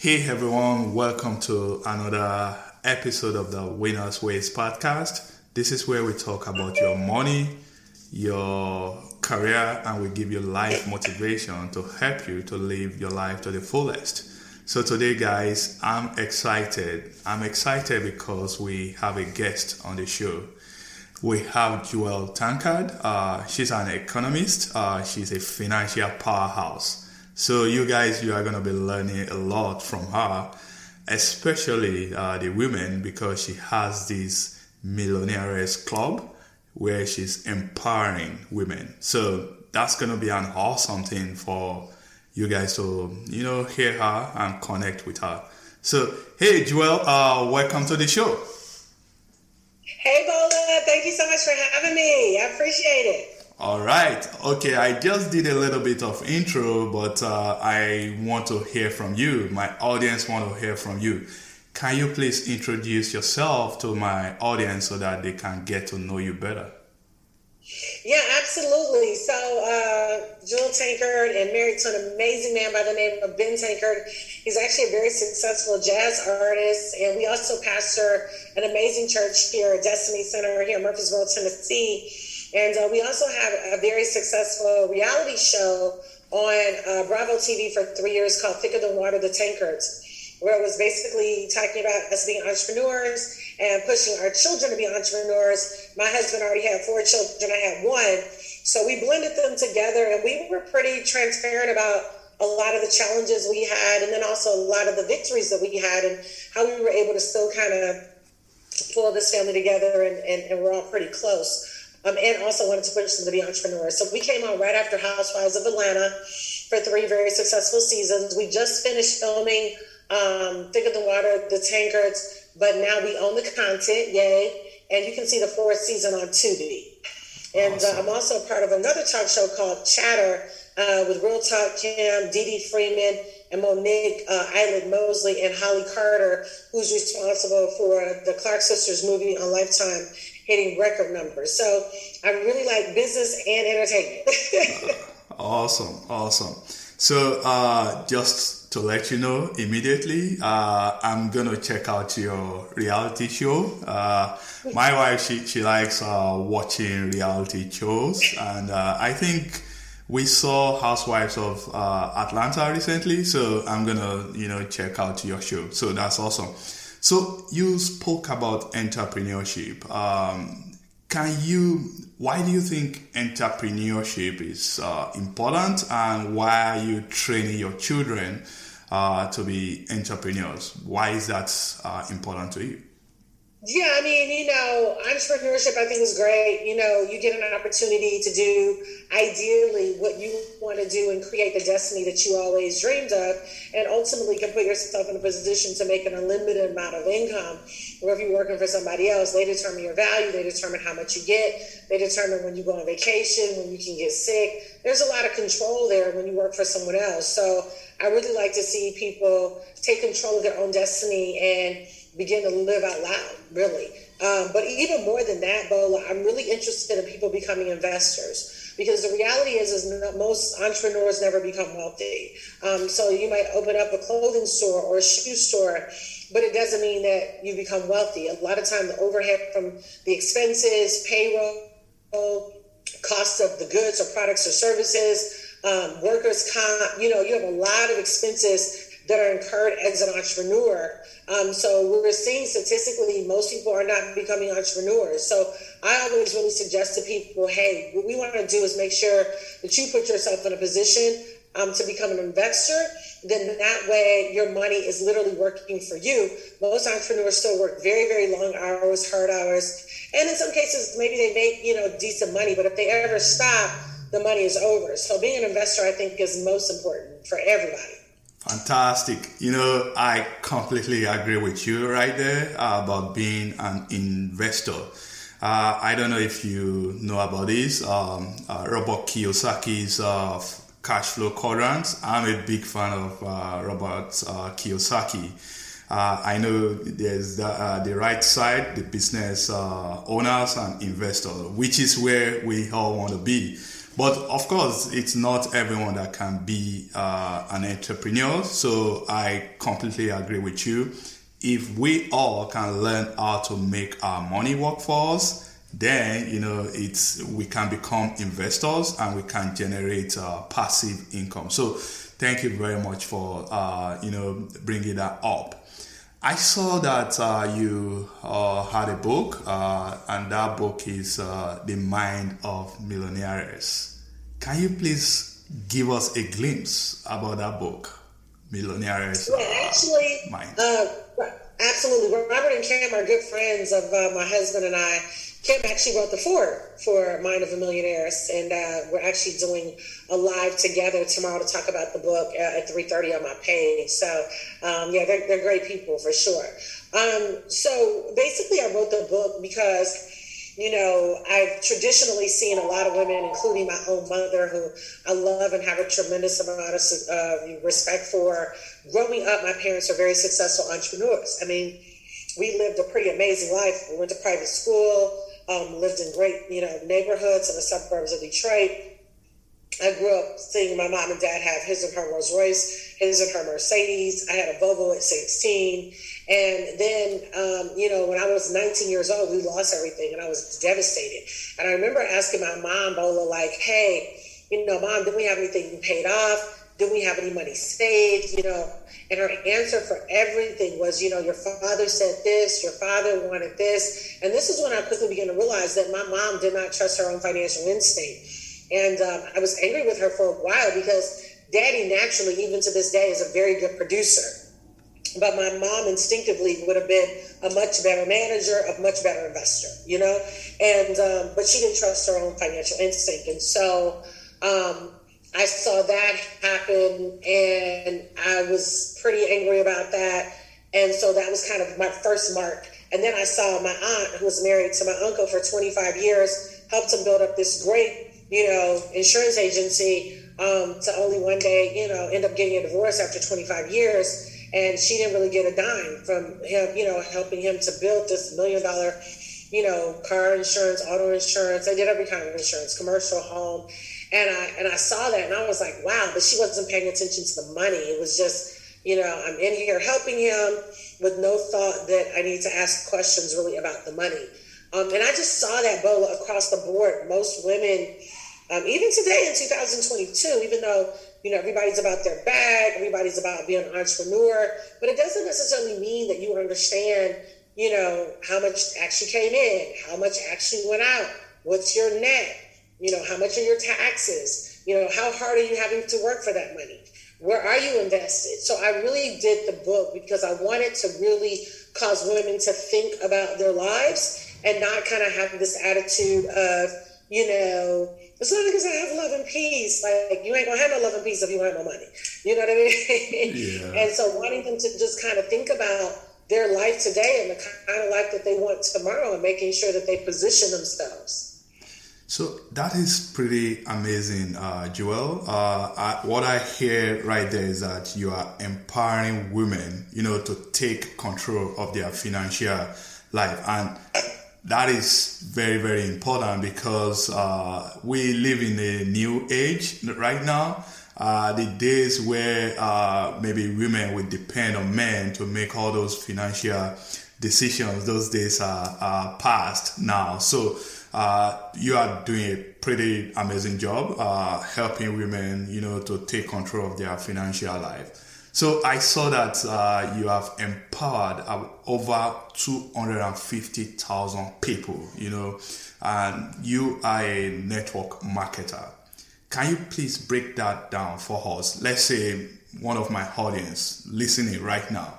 Hey everyone, welcome to another episode of the Winners Ways podcast. This is where we talk about your money, your career, and we give you life motivation to help you to live your life to the fullest. So today, guys, I'm excited. I'm excited because we have a guest on the show. We have Jewel Tankard. Uh, she's an economist. Uh, she's a financial powerhouse. So you guys, you are to be learning a lot from her, especially uh, the women, because she has this millionairess club where she's empowering women. So that's to be an awesome thing for you guys to, you know, hear her and connect with her. So, hey, Jewel, uh, welcome to the show. Hey, Bola, thank you so much for having me. I appreciate it. All right. Okay, I just did a little bit of intro, but uh, I want to hear from you. My audience want to hear from you. Can you please introduce yourself to my audience so that they can get to know you better? Yeah, absolutely. So, uh, Jewel Tankard and married to an amazing man by the name of Ben Tankard. He's actually a very successful jazz artist, and we also pastor an amazing church here Destiny Center here in Murfreesboro, Tennessee and uh, we also have a very successful reality show on uh, Bravo TV for three years called Thicker Than Water, The Tankards, where it was basically talking about us being entrepreneurs and pushing our children to be entrepreneurs. My husband already had four children, I had one. So we blended them together and we were pretty transparent about a lot of the challenges we had and then also a lot of the victories that we had and how we were able to still kind of pull this family together and, and, and we're all pretty close um, and also wanted to push them to be entrepreneurs. So we came on right after Housewives of Atlanta for three very successful seasons. We just finished filming um, Thicker Than Water, The Tankards, but now we own the content, yay! And you can see the fourth season on Tubi. And awesome. uh, I'm also part of another talk show called Chatter uh, with Real Talk Kim, Dee Dee Freeman, and Monique uh, Islet Mosley, and Holly Carter, who's responsible for the Clark Sisters movie on Lifetime hitting record numbers. So I really like business and entertainment. awesome, awesome. So uh, just to let you know immediately, uh, I'm gonna check out your reality show. Uh, my wife, she she likes uh, watching reality shows, and uh, I think we saw Housewives of uh, Atlanta recently. So I'm gonna you know check out your show. So that's awesome. So you spoke about entrepreneurship. Um, can you? Why do you think entrepreneurship is uh, important, and why are you training your children uh, to be entrepreneurs? Why is that uh, important to you? Yeah, I mean, you know, entrepreneurship I think is great. You know, you get an opportunity to do ideally what you want to do and create the destiny that you always dreamed of, and ultimately can put yourself in a position to make an unlimited amount of income. Or if you're working for somebody else, they determine your value, they determine how much you get, they determine when you go on vacation, when you can get sick. There's a lot of control there when you work for someone else. So I really like to see people take control of their own destiny and begin to live out loud, really. Um, but even more than that, Bo, I'm really interested in people becoming investors because the reality is, is most entrepreneurs never become wealthy. Um, so you might open up a clothing store or a shoe store, but it doesn't mean that you become wealthy. A lot of time, the overhead from the expenses, payroll, cost of the goods or products or services, um, workers' comp, you know, you have a lot of expenses that are incurred as an entrepreneur. Um, so we're seeing statistically most people are not becoming entrepreneurs. So I always really suggest to people, hey, what we want to do is make sure that you put yourself in a position um, to become an investor. Then that way your money is literally working for you. Most entrepreneurs still work very, very long hours, hard hours. And in some cases, maybe they make, you know, decent money, but if they ever stop, the money is over. So being an investor, I think, is most important for everybody. Fantastic. You know, I completely agree with you right there about being an investor. Uh, I don't know if you know about this. Um, uh, Robert Kiyosaki's uh, cash flow quadrants. I'm a big fan of uh, Robert uh, Kiyosaki. Uh, I know there's the, the, right side, the business owners and investors, which is where we all want to be. But of course, it's not everyone that can be uh, an entrepreneur. So I completely agree with you. If we all can learn how to make our money work for us, then you know it's we can become investors and we can generate uh, passive income. So thank you very much for uh, you know bringing that up. I saw that uh, you uh, had a book, uh, and that book is uh, The Mind of Millionairess. Can you please give us a glimpse about that book, Millionairess? Yeah, actually, Mind? Uh, absolutely. Robert and Kim are good friends of uh, my husband and I. Kim actually wrote the foreword for Mind of a Millionairess, and uh, we're actually doing a live together tomorrow to talk about the book uh, at 3.30 on my page. So, um, yeah, they're, they're great people for sure. Um, so basically, I wrote the book because you know, I've traditionally seen a lot of women, including my own mother, who I love and have a tremendous amount of uh, respect for. Growing up, my parents are very successful entrepreneurs. I mean, we lived a pretty amazing life. We went to private school um, lived in great, you know, neighborhoods in the suburbs of Detroit. I grew up seeing my mom and dad have his and her Rolls Royce, his and her Mercedes. I had a Volvo at 16. And then, um, you know, when I was 19 years old, we lost everything and I was devastated. And I remember asking my mom, Bola, like, hey, you know, mom, did we have anything paid off? Did we have any money saved? You know, and her answer for everything was, you know, your father said this, your father wanted this. And this is when I quickly began to realize that my mom did not trust her own financial instinct. And um, I was angry with her for a while because daddy naturally, even to this day, is a very good producer. But my mom instinctively would have been a much better manager, a much better investor, you know? And, um, but she didn't trust her own financial instinct. And so, um, I saw that happen and I was pretty angry about that. And so that was kind of my first mark. And then I saw my aunt, who was married to my uncle for 25 years, helped him build up this great, you know, insurance agency um, to only one day, you know, end up getting a divorce after 25 years. And she didn't really get a dime from him, you know, helping him to build this million dollar, you know, car insurance, auto insurance. They did every kind of insurance, commercial, home. And I and I saw that and I was like, wow, but she wasn't paying attention to the money. It was just, you know, I'm in here helping him with no thought that I need to ask questions really about the money. Um, and I just saw that Bola across the board. Most women, um, even today in 2022, even though you know everybody's about their bag, everybody's about being an entrepreneur, but it doesn't necessarily mean that you understand, you know, how much actually came in, how much actually went out, what's your net, you know, how much are your taxes? You know, how hard are you having to work for that money? Where are you invested? So I really did the book because I wanted to really cause women to think about their lives and not kind of have this attitude of, you know, it's not because I have love and peace. Like you ain't gonna have no love and peace if you have no money. You know what I mean? Yeah. and so wanting them to just kind of think about their life today and the kind of life that they want tomorrow and making sure that they position themselves. So that is pretty amazing, uh, Jewel. Uh, I, what I hear right there is that you are empowering women, you know, to take control of their financial life, and that is very, very important because uh, we live in a new age right now. Uh, the days where uh, maybe women would depend on men to make all those financial decisions, those days are, are past now. So uh, you are doing a pretty amazing job uh, helping women, you know, to take control of their financial life. So I saw that uh, you have empowered over 250,000 people, you know, and you are a network marketer. Can you please break that down for us? Let's say one of my audience listening right now,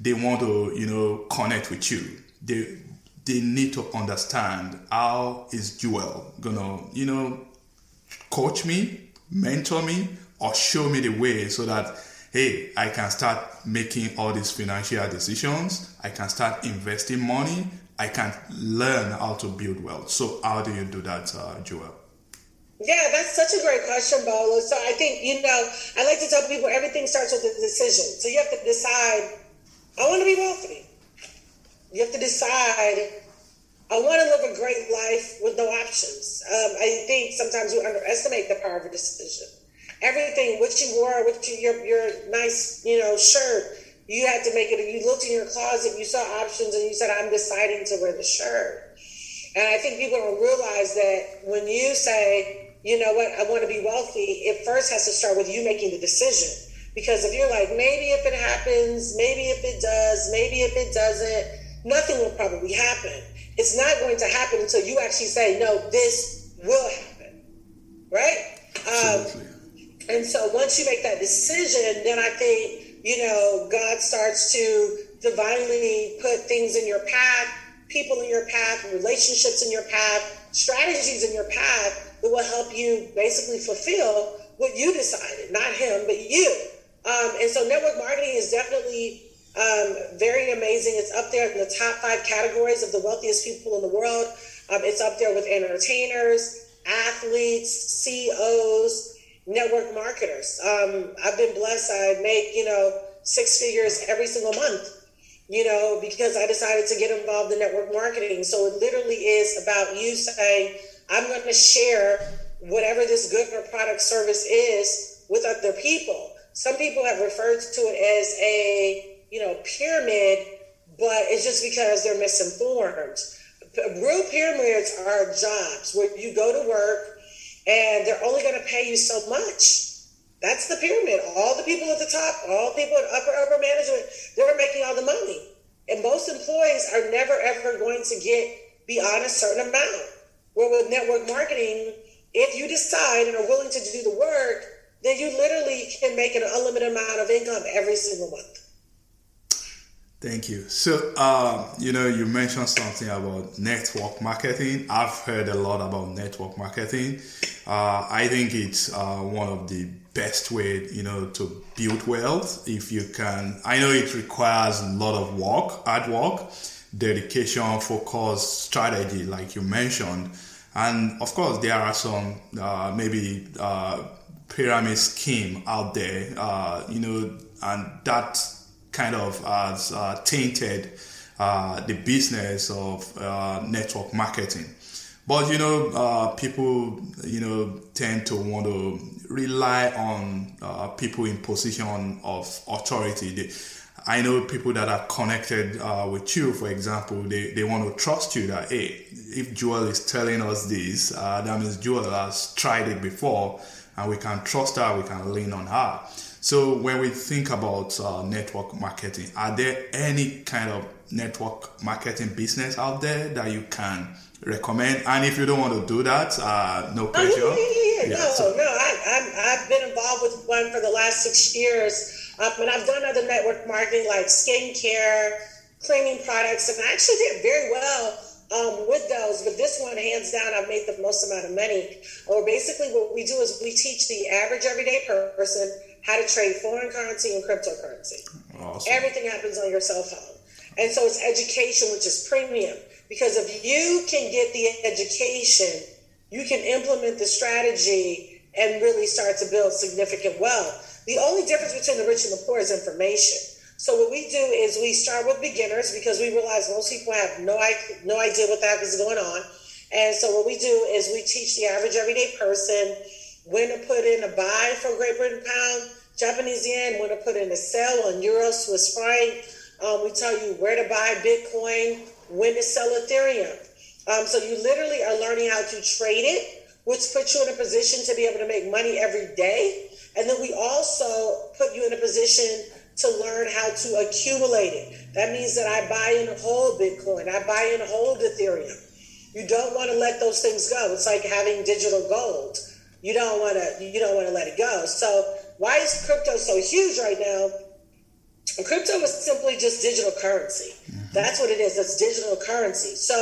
they want to, you know, connect with you. They they need to understand how is Jewel gonna, you know, coach me, mentor me, or show me the way so that hey, I can start making all these financial decisions. I can start investing money. I can learn how to build wealth. So, how do you do that, uh, Jewel? Yeah, that's such a great question, Bola. So I think, you know, I like to tell people everything starts with a decision. So you have to decide, I want to be wealthy. You have to decide, I want to live a great life with no options. Um, I think sometimes we underestimate the power of a decision. Everything, what you wore, what you, your, your nice, you know, shirt, you had to make it. You looked in your closet, you saw options, and you said, I'm deciding to wear the shirt. And I think people don't realize that when you say, you know what, I want to be wealthy, it first has to start with you making the decision. Because if you're like, maybe if it happens, maybe if it does, maybe if it doesn't, nothing will probably happen. It's not going to happen until you actually say, no, this will happen. Right? Um, and so once you make that decision, then I think, you know, God starts to divinely put things in your path, people in your path, relationships in your path, strategies in your path that will help you basically fulfill what you decided, not him, but you. Um, and so network marketing is definitely um, very amazing. It's up there in the top five categories of the wealthiest people in the world. Um, it's up there with entertainers, athletes, CEOs, network marketers. Um, I've been blessed. I make, you know, six figures every single month, you know, because I decided to get involved in network marketing. So it literally is about you saying, I'm going to share whatever this good or product service is with other people. Some people have referred to it as a you know, pyramid, but it's just because they're misinformed. Real pyramids are jobs where you go to work and they're only going to pay you so much. That's the pyramid. All the people at the top, all the people in upper upper management, they're making all the money. And most employees are never ever going to get beyond a certain amount. Where with network marketing, if you decide and are willing to do the work, then you literally can make an unlimited amount of income every single month. Thank you. So, uh, you know, you mentioned something about network marketing. I've heard a lot about network marketing. Uh, I think it's uh, one of the best way, you know, to build wealth. If you can, I know it requires a lot of work, hard work, dedication, focus, strategy, like you mentioned. And of course, there are some uh, maybe uh, pyramid scheme out there, uh, you know, and that kind of has uh, tainted uh, the business of uh, network marketing. But you know, uh, people you know tend to want to rely on uh, people in position of authority. They, I know people that are connected uh, with you, for example, they, they want to trust you that, hey, if Jewel is telling us this, that means Jewel has tried it before and we can trust her, we can lean on her. So when we think about uh, network marketing, are there any kind of network marketing business out there that you can recommend? And if you don't want to do that, uh, no pressure. Oh, yeah, yeah, yeah. no, so. no. I, have been involved with one for the last six years, um, and I've done other network marketing like skincare, cleaning products, and I actually did very well um, with those, but this one, hands down, I've made the most amount of money. Or basically, what we do is we teach the average everyday person how to trade foreign currency and cryptocurrency. Awesome. Everything happens on your cell phone. And so it's education, which is premium. Because if you can get the education, you can implement the strategy and really start to build significant wealth. The only difference between the rich and the poor is information. So what we do is we start with beginners because we realize most people have no no idea what the heck is going on. And so what we do is we teach the average everyday person when to put in a buy for Great Britain pound, Japanese yen, when to put in a sell on euro, Swiss franc. Um, we tell you where to buy Bitcoin, when to sell Ethereum. Um, so you literally are learning how to trade it, which puts you in a position to be able to make money every day. And then we also put you in a position to learn how to accumulate it. That means that I buy in whole Bitcoin, I buy and hold Ethereum. You don't want to let those things go. It's like having digital gold you don't want to you don't want to let it go. So why is crypto so huge right now? Crypto is simply just digital currency. Mm-hmm. That's what it is. It's digital currency. So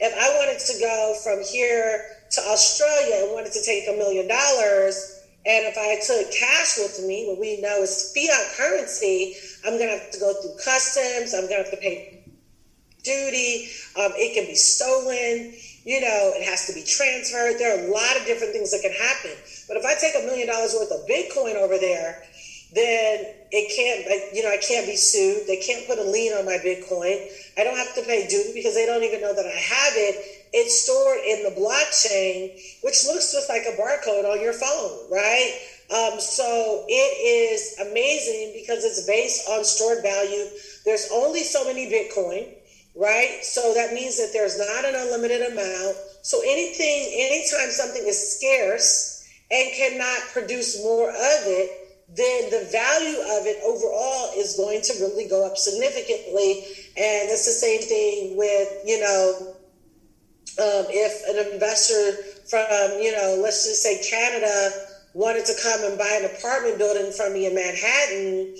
if I wanted to go from here to Australia and wanted to take a million dollars, And if I took cash with me, what we know is fiat currency, I'm going to have to go through customs. I'm going to have to pay duty. Um, it can be stolen. You know, it has to be transferred. There are a lot of different things that can happen. But if I take a million dollars worth of Bitcoin over there, then it can't, you know, I can't be sued. They can't put a lien on my Bitcoin. I don't have to pay duty because they don't even know that I have it it's stored in the blockchain, which looks just like a barcode on your phone, right? Um, so it is amazing because it's based on stored value. There's only so many Bitcoin, right? So that means that there's not an unlimited amount. So anything, anytime something is scarce and cannot produce more of it, then the value of it overall is going to really go up significantly. And it's the same thing with, you know, um, if an investor from, you know, let's just say Canada wanted to come and buy an apartment building from me in Manhattan,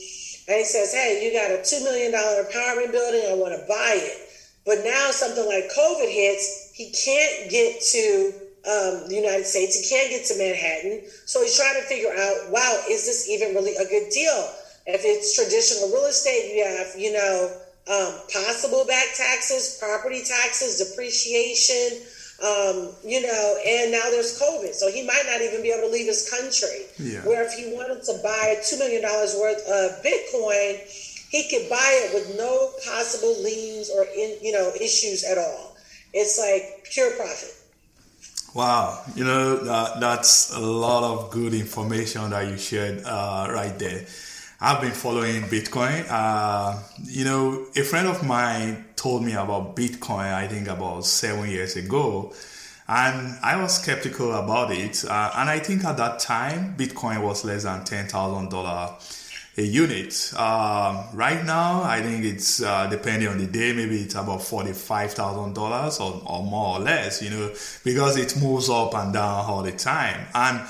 and he says, hey, you got a $2 million apartment building, I want to buy it. But now something like COVID hits, he can't get to um, the United States, he can't get to Manhattan. So he's trying to figure out, wow, is this even really a good deal? If it's traditional real estate, you have, you know, um, possible back taxes, property taxes, depreciation, um, you know, and now there's COVID. So he might not even be able to leave his country. Yeah. Where if he wanted to buy $2 million worth of Bitcoin, he could buy it with no possible liens or, in, you know, issues at all. It's like pure profit. Wow, you know, that, that's a lot of good information that you shared uh, right there. I've been following Bitcoin. Uh, you know, a friend of mine told me about Bitcoin, I think about seven years ago. And I was skeptical about it. Uh, and I think at that time, Bitcoin was less than $10,000 a unit. Uh, right now, I think it's uh, depending on the day, maybe it's about $45,000 or, or more or less, you know, because it moves up and down all the time. And,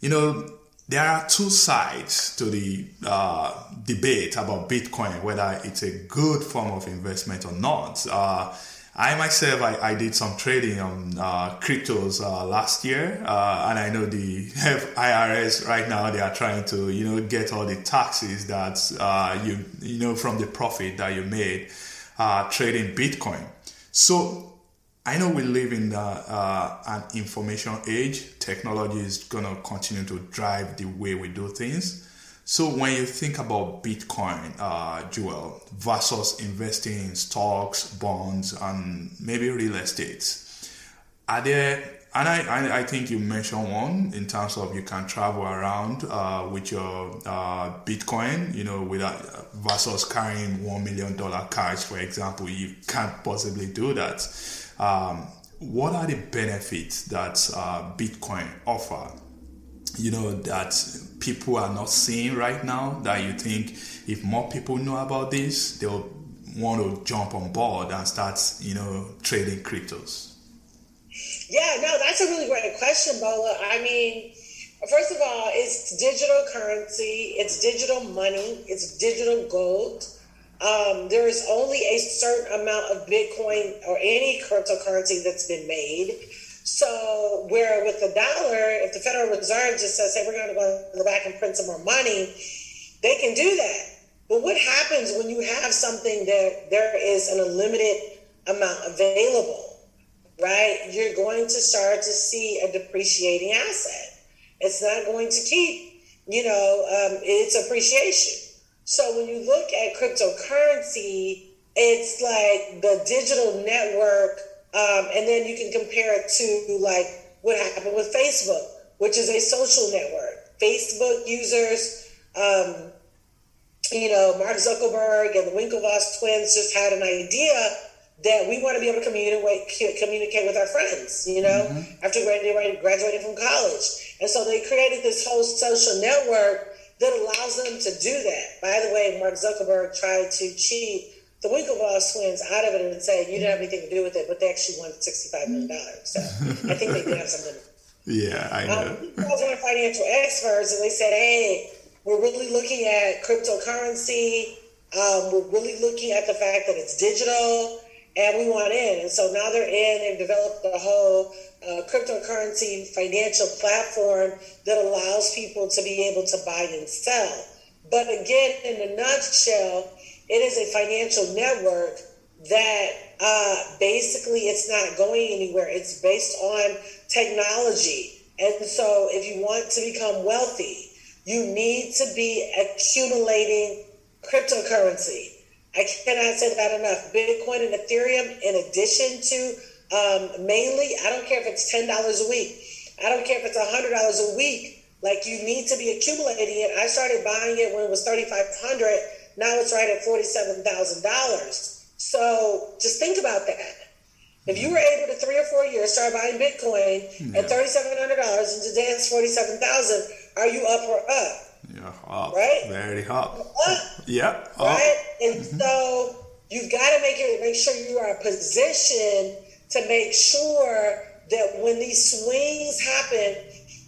you know, there are two sides to the uh, debate about Bitcoin, whether it's a good form of investment or not. Uh, I myself, I, I, did some trading on uh, cryptos uh, last year, uh, and I know the IRS right now they are trying to, you know, get all the taxes that uh, you, you know, from the profit that you made trading Bitcoin. So I know we live in the, uh, an information age. Technology is going to continue to drive the way we do things. So when you think about Bitcoin, uh, Jewel, versus investing in stocks, bonds, and maybe real estate, are there? And I, I, think you mentioned one in terms of you can travel around uh, with your uh, Bitcoin, you know, without versus carrying one million dollar cash, for example. You can't possibly do that um, what are the benefits that uh, Bitcoin offer? You know that people are not seeing right now. That you think if more people know about this, they'll want to jump on board and start, you know, trading cryptos. Yeah, no, that's a really great question, Bola. I mean, first of all, it's digital currency, it's digital money, it's digital gold. Um, there is only a certain amount of Bitcoin or any cryptocurrency that's been made. So, where with the dollar, if the Federal Reserve just says, hey, we're going to go back and print some more money, they can do that. But what happens when you have something that there is an unlimited amount available, right? You're going to start to see a depreciating asset. It's not going to keep, you know, um, its appreciation. So when you look at cryptocurrency, it's like the digital network, um, and then you can compare it to like what happened with Facebook, which is a social network. Facebook users, um, you know, Mark Zuckerberg and the Winklevoss twins just had an idea that we want to be able to communicate communicate with our friends, you know, mm-hmm. after graduating, graduating from college. And so they created this whole social network that allows them to do that. By the way, Mark Zuckerberg tried to cheat the Winklevoss twins out of it and say you didn't have anything to do with it, but they actually won $65 million. So I think they did have something. Yeah, I know. Um, calls on financial experts and they said, hey, we're really looking at cryptocurrency. Um, we're really looking at the fact that it's digital and we want in. And so now they're in. They've developed a whole uh, cryptocurrency financial platform that allows people to be able to buy and sell. But again, in a nutshell, it is a financial network that uh, basically it's not going anywhere. It's based on technology. And so if you want to become wealthy, you need to be accumulating cryptocurrency. I cannot say that enough. Bitcoin and Ethereum, in addition to um, mainly, I don't care if it's $10 a week, I don't care if it's $100 a week. Like you need to be accumulating it. I started buying it when it was 3500 Now it's right at $47,000. So just think about that. If you were able to three or four years start buying Bitcoin yeah. at thirty seven hundred dollars and today it's forty seven thousand, are you up or up? Yeah, up. Right? Very up. Up. Yeah. Up. Right? And mm-hmm. so you've got to make it make sure you are positioned to make sure that when these swings happen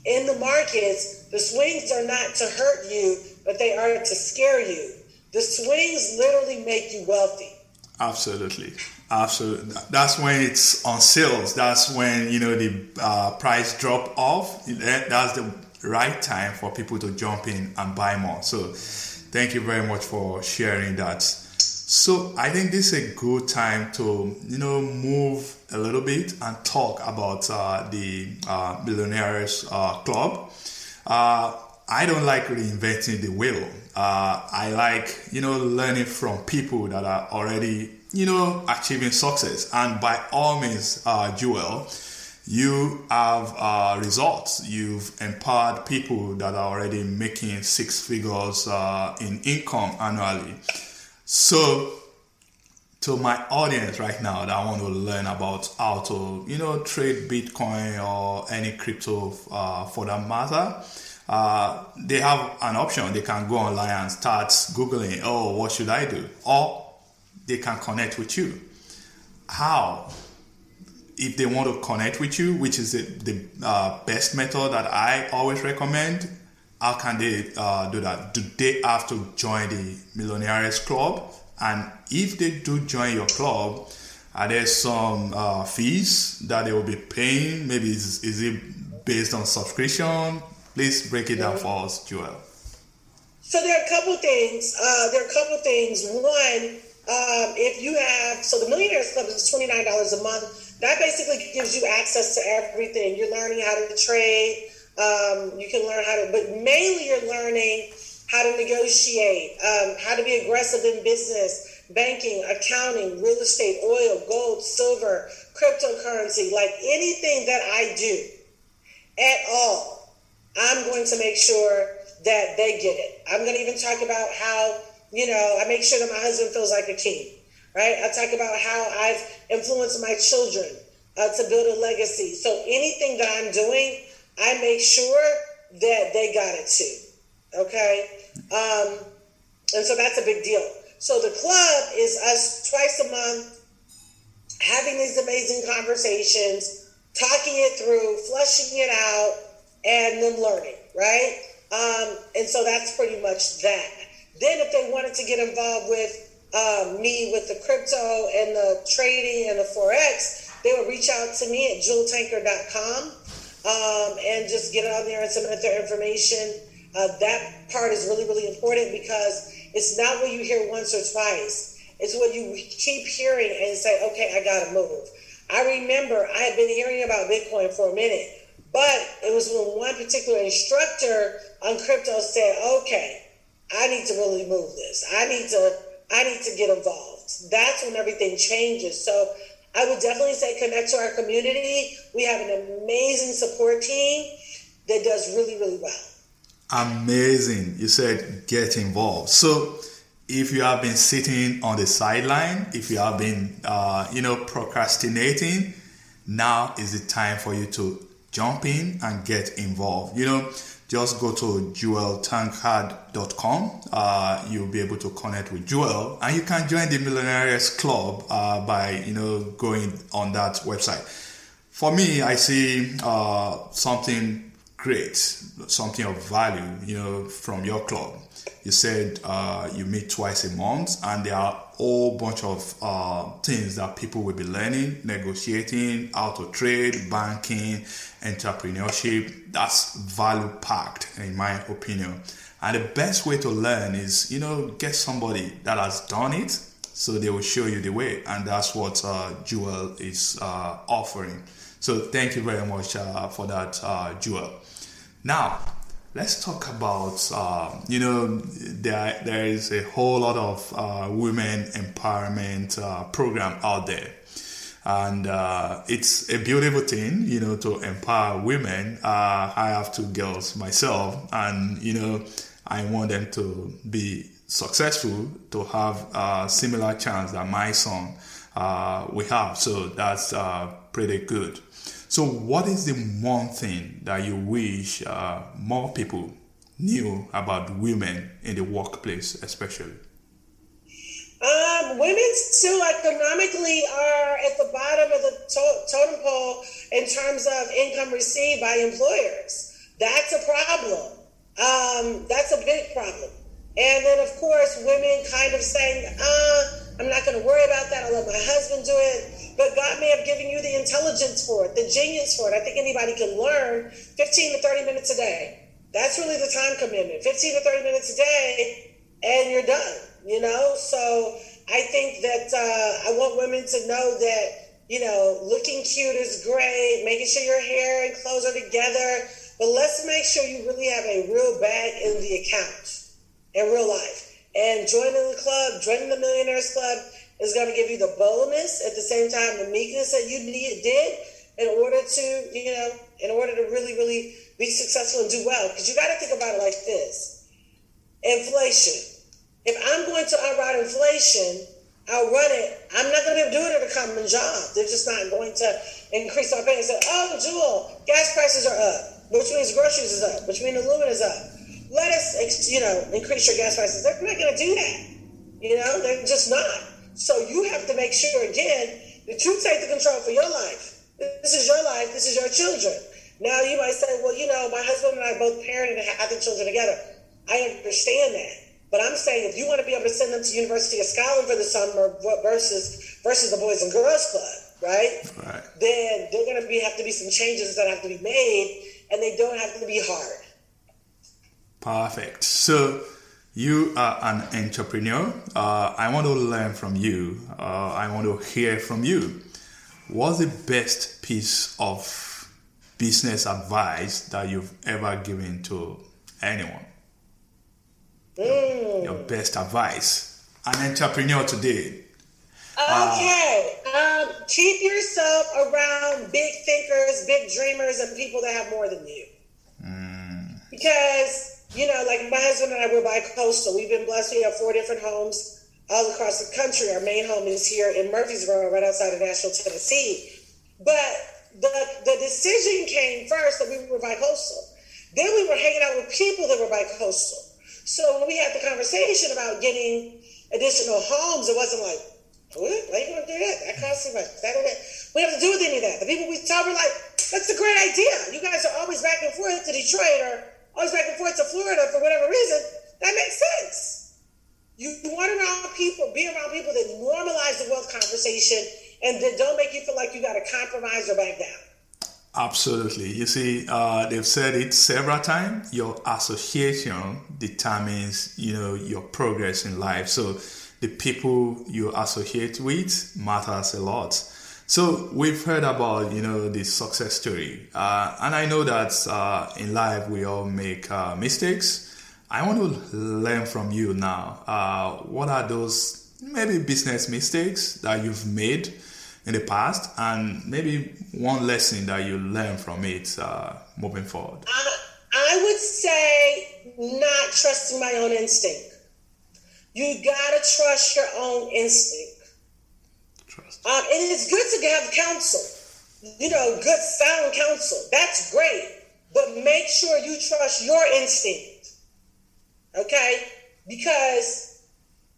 in the markets, the swings are not to hurt you, but they are to scare you. The swings literally make you wealthy. Absolutely. Absolutely. That's when it's on sales. That's when, you know, the uh, price drop off. That's the right time for people to jump in and buy more. So thank you very much for sharing that. So I think this is a good time to, you know, move a little bit and talk about uh, the uh, Millionairess uh, Club. Uh, I don't like reinventing the wheel. Uh, I like, you know, learning from people that are already, you know, achieving success. And by all means, uh, Jewel, you have uh, results. You've empowered people that are already making six figures uh, in income annually. So, to my audience right now that want to learn about how to, you know, trade Bitcoin or any crypto uh, for that matter, uh, they have an option. They can go online and start Googling, oh, what should I do? Or they can connect with you. How? If they want to connect with you, which is the, the uh, best method that I always recommend, how can they uh, do that? Do they have to join the Millionairess Club? And if they do join your club, are there some uh, fees that they will be paying? Maybe is, is it based on subscription? Please break it down for us, Jewel. So there are a couple things. Uh, there are a couple things. One, um, if you have so the Millionairess Club is twenty nine dollars a month. That basically gives you access to everything. You're learning how to trade. Um, you can learn how to, but mainly you're learning how to negotiate, um, how to be aggressive in business, banking, accounting, real estate, oil, gold, silver, cryptocurrency, like anything that I do at all I'm going to make sure that they get it. I'm going to even talk about how, you know, I make sure that my husband feels like a king, right? I talk about how I've influenced my children uh, to build a legacy. So anything that I'm doing, I make sure that they got it too. Okay. Um, and so that's a big deal. So the club is us twice a month having these amazing conversations, talking it through, flushing it out and them learning, right? Um, and so that's pretty much that. Then, if they wanted to get involved with um, me with the crypto and the trading and the forex, they would reach out to me at jeweltankard.com um, and just get on there and submit their information. Uh, that part is really, really important because it's not what you hear once or twice. It's what you keep hearing and say, okay, I got to move. I remember I had been hearing about Bitcoin for a minute but it was when one particular instructor on crypto said, okay, I need to really move this. I need to, I need to get involved. That's when everything changes. So I would definitely say connect to our community. We have an amazing support team that does really, really well. Amazing. You said get involved. So if you have been sitting on the sideline, if you have been, uh, you know, procrastinating, now is the time for you to jump in and get involved. You know, just go to jeweltankard.com. Uh, you'll be able to connect with Jewel and you can join the Millionairess Club uh, by, you know, going on that website. For me, I see uh, something great, something of value, you know, from your club. You said uh, you meet twice a month, and there are a whole bunch of uh, things that people will be learning, negotiating, how to trade, banking, entrepreneurship. That's value packed, in my opinion. And the best way to learn is, you know, get somebody that has done it, so they will show you the way, and that's what uh, Jewel is uh, offering. So thank you very much uh, for that, uh, Jewel. Now, let's talk about uh, you know there there is a whole lot of uh, women empowerment uh, program out there. And uh, it's a beautiful thing you know to empower women. Uh, i have two girls myself and you know i want them to be successful to have a similar chance that my son uh, we have. So that's pretty good so, what is the one thing that you wish uh, more people knew about women in the workplace, especially? Um, women still economically are at the bottom of the to- totem pole in terms of income received by employers. That's a problem. Um, that's a big problem. And then, of course, women kind of saying, uh, I'm not going to worry about that. I'll let my husband do it. But God may have given you the intelligence for it, the genius for it. I think anybody can learn 15 to 30 minutes a day. That's really the time commitment 15 to 30 minutes a day, and you're done, you know? So I think that uh, I want women to know that, you know, looking cute is great, making sure your hair and clothes are together, but let's make sure you really have a real bag in the account in real life. And joining the club, joining the Millionairess Club, is going to give you the boldness at the same time the meekness that you need, did in order to you know in order to really really be successful and do well. Because you got to think about it like this. Inflation. If i'm going to outrun inflation i'll run it. I'm not going to be do it at a common job. They're just not going to increase our pay. And say oh jewel gas prices are up which means groceries is up which means aluminum is up let us you know increase your gas prices they're not going to do that you know they're just not so you have to make sure again that you take the control for your life. This is your life. This is your children. Now you might say, well, you know, my husband and I both parented and have the children together. I understand that. But I'm saying if you want to be able to send them to University of Scotland for the summer versus versus the Boys and Girls Club, right? Right. Then they're going to be have to be some changes that have to be made, and they don't have to be hard. Perfect. So you are an entrepreneur. Uh, I want to learn from you. Uh, I want to hear from you. What's the best piece of business advice that you've ever given to anyone? Mm. Your best advice. An entrepreneur today. Okay. Uh, um, keep yourself around big thinkers, big dreamers, and people that have more than you. Mm. Because you know, like my husband and I were bi-coastal. We've been blessed. We have four different homes all across the country. Our main home is here in Murfreesboro, right outside of Nashville, Tennessee. But the the decision came first that we were bi-coastal. Then we were hanging out with people that were bi-coastal. So when we had the conversation about getting additional homes, it wasn't like, what? Why are you going to do that? That costs too much. That, that. We have to do with any of that. The people we talk were like, that's a great idea. You guys are always back and forth to Detroit or always back and forth to Florida for whatever reason, that makes sense. You want around people, be around people that normalize the wealth conversation and that don't make you feel like you got to compromise or back down. Absolutely. You see, uh, they've said it several times. Your association determines, you know, your progress in life. So the people you associate with matters a lot. So we've heard about you know the success story, uh, and I know that uh, in life we all make uh, mistakes. I want to learn from you now. Uh, what are those maybe business mistakes that you've made in the past, and maybe one lesson that you learn from it uh, moving forward? I would say not trusting my own instinct. You gotta trust your own instinct trust. Um, and it's good to have counsel, you know, good sound counsel. That's great. But make sure you trust your instinct. Okay? Because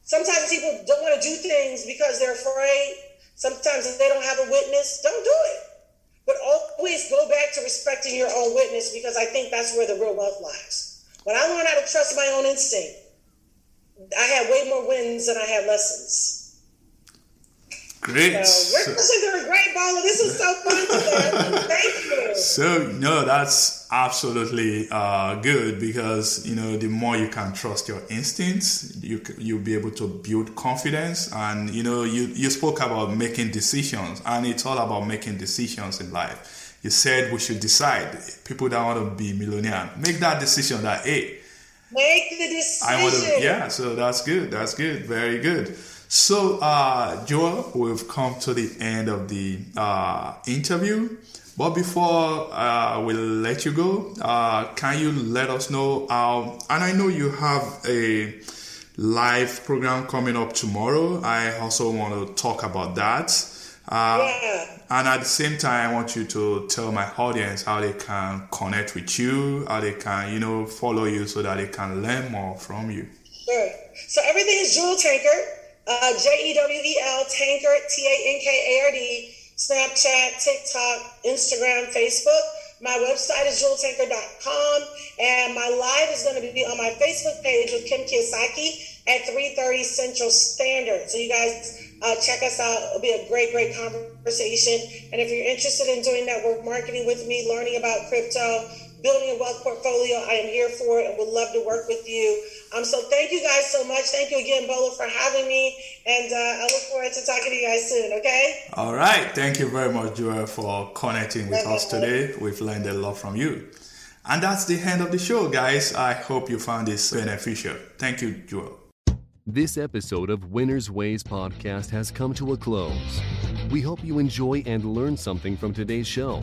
sometimes people don't want to do things because they're afraid. Sometimes they don't have a witness, don't do it. But always go back to respecting your own witness because I think that's where the real wealth lies. When I learned how to trust my own instinct, I had way more wins than I had lessons. Great. So, you're so, a great baller. This is so fun today. Thank you. So, no, that's absolutely uh, good because, you know, the more you can trust your instincts, you, you'll be able to build confidence. And, you know, you, you spoke about making decisions, and it's all about making decisions in life. You said we should decide. People that want to be millionaire, make that decision that, hey, make the decision. I want to, yeah, so that's good. That's good. Very good. So, uh, Jewel, we've come to the end of the uh, interview. But before uh, we let you go, uh, can you let us know? Uh, and I know you have a live program coming up tomorrow. I also want to talk about that. Uh, yeah. And at the same time, I want you to tell my audience how they can connect with you, how they can, you know, follow you so that they can learn more from you. Sure. So everything is Jewel Tankard. Uh, J E W E L Tankard, T A N K A R D, Snapchat, TikTok, Instagram, Facebook. My website is jeweltankard.com, and my live is going to be on my Facebook page with Kim Kiyosaki at 3:30 Central Standard. So you guys uh, check us out. It'll be a great, great conversation. And if you're interested in doing network marketing with me, learning about crypto, building a wealth portfolio, I am here for it and would love to work with you. Um, so thank you guys so much. Thank you again, Bola, for having me. And uh, I look forward to talking to you guys soon, okay? All right. Thank you very much, Jewel, for connecting with us today. We've learned a lot from you. And that's the end of the show, guys. I hope you found this beneficial. Thank you, Jewel. This episode of Winner's Ways podcast has come to a close. We hope you enjoy and learn something from today's show.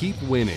keep winning.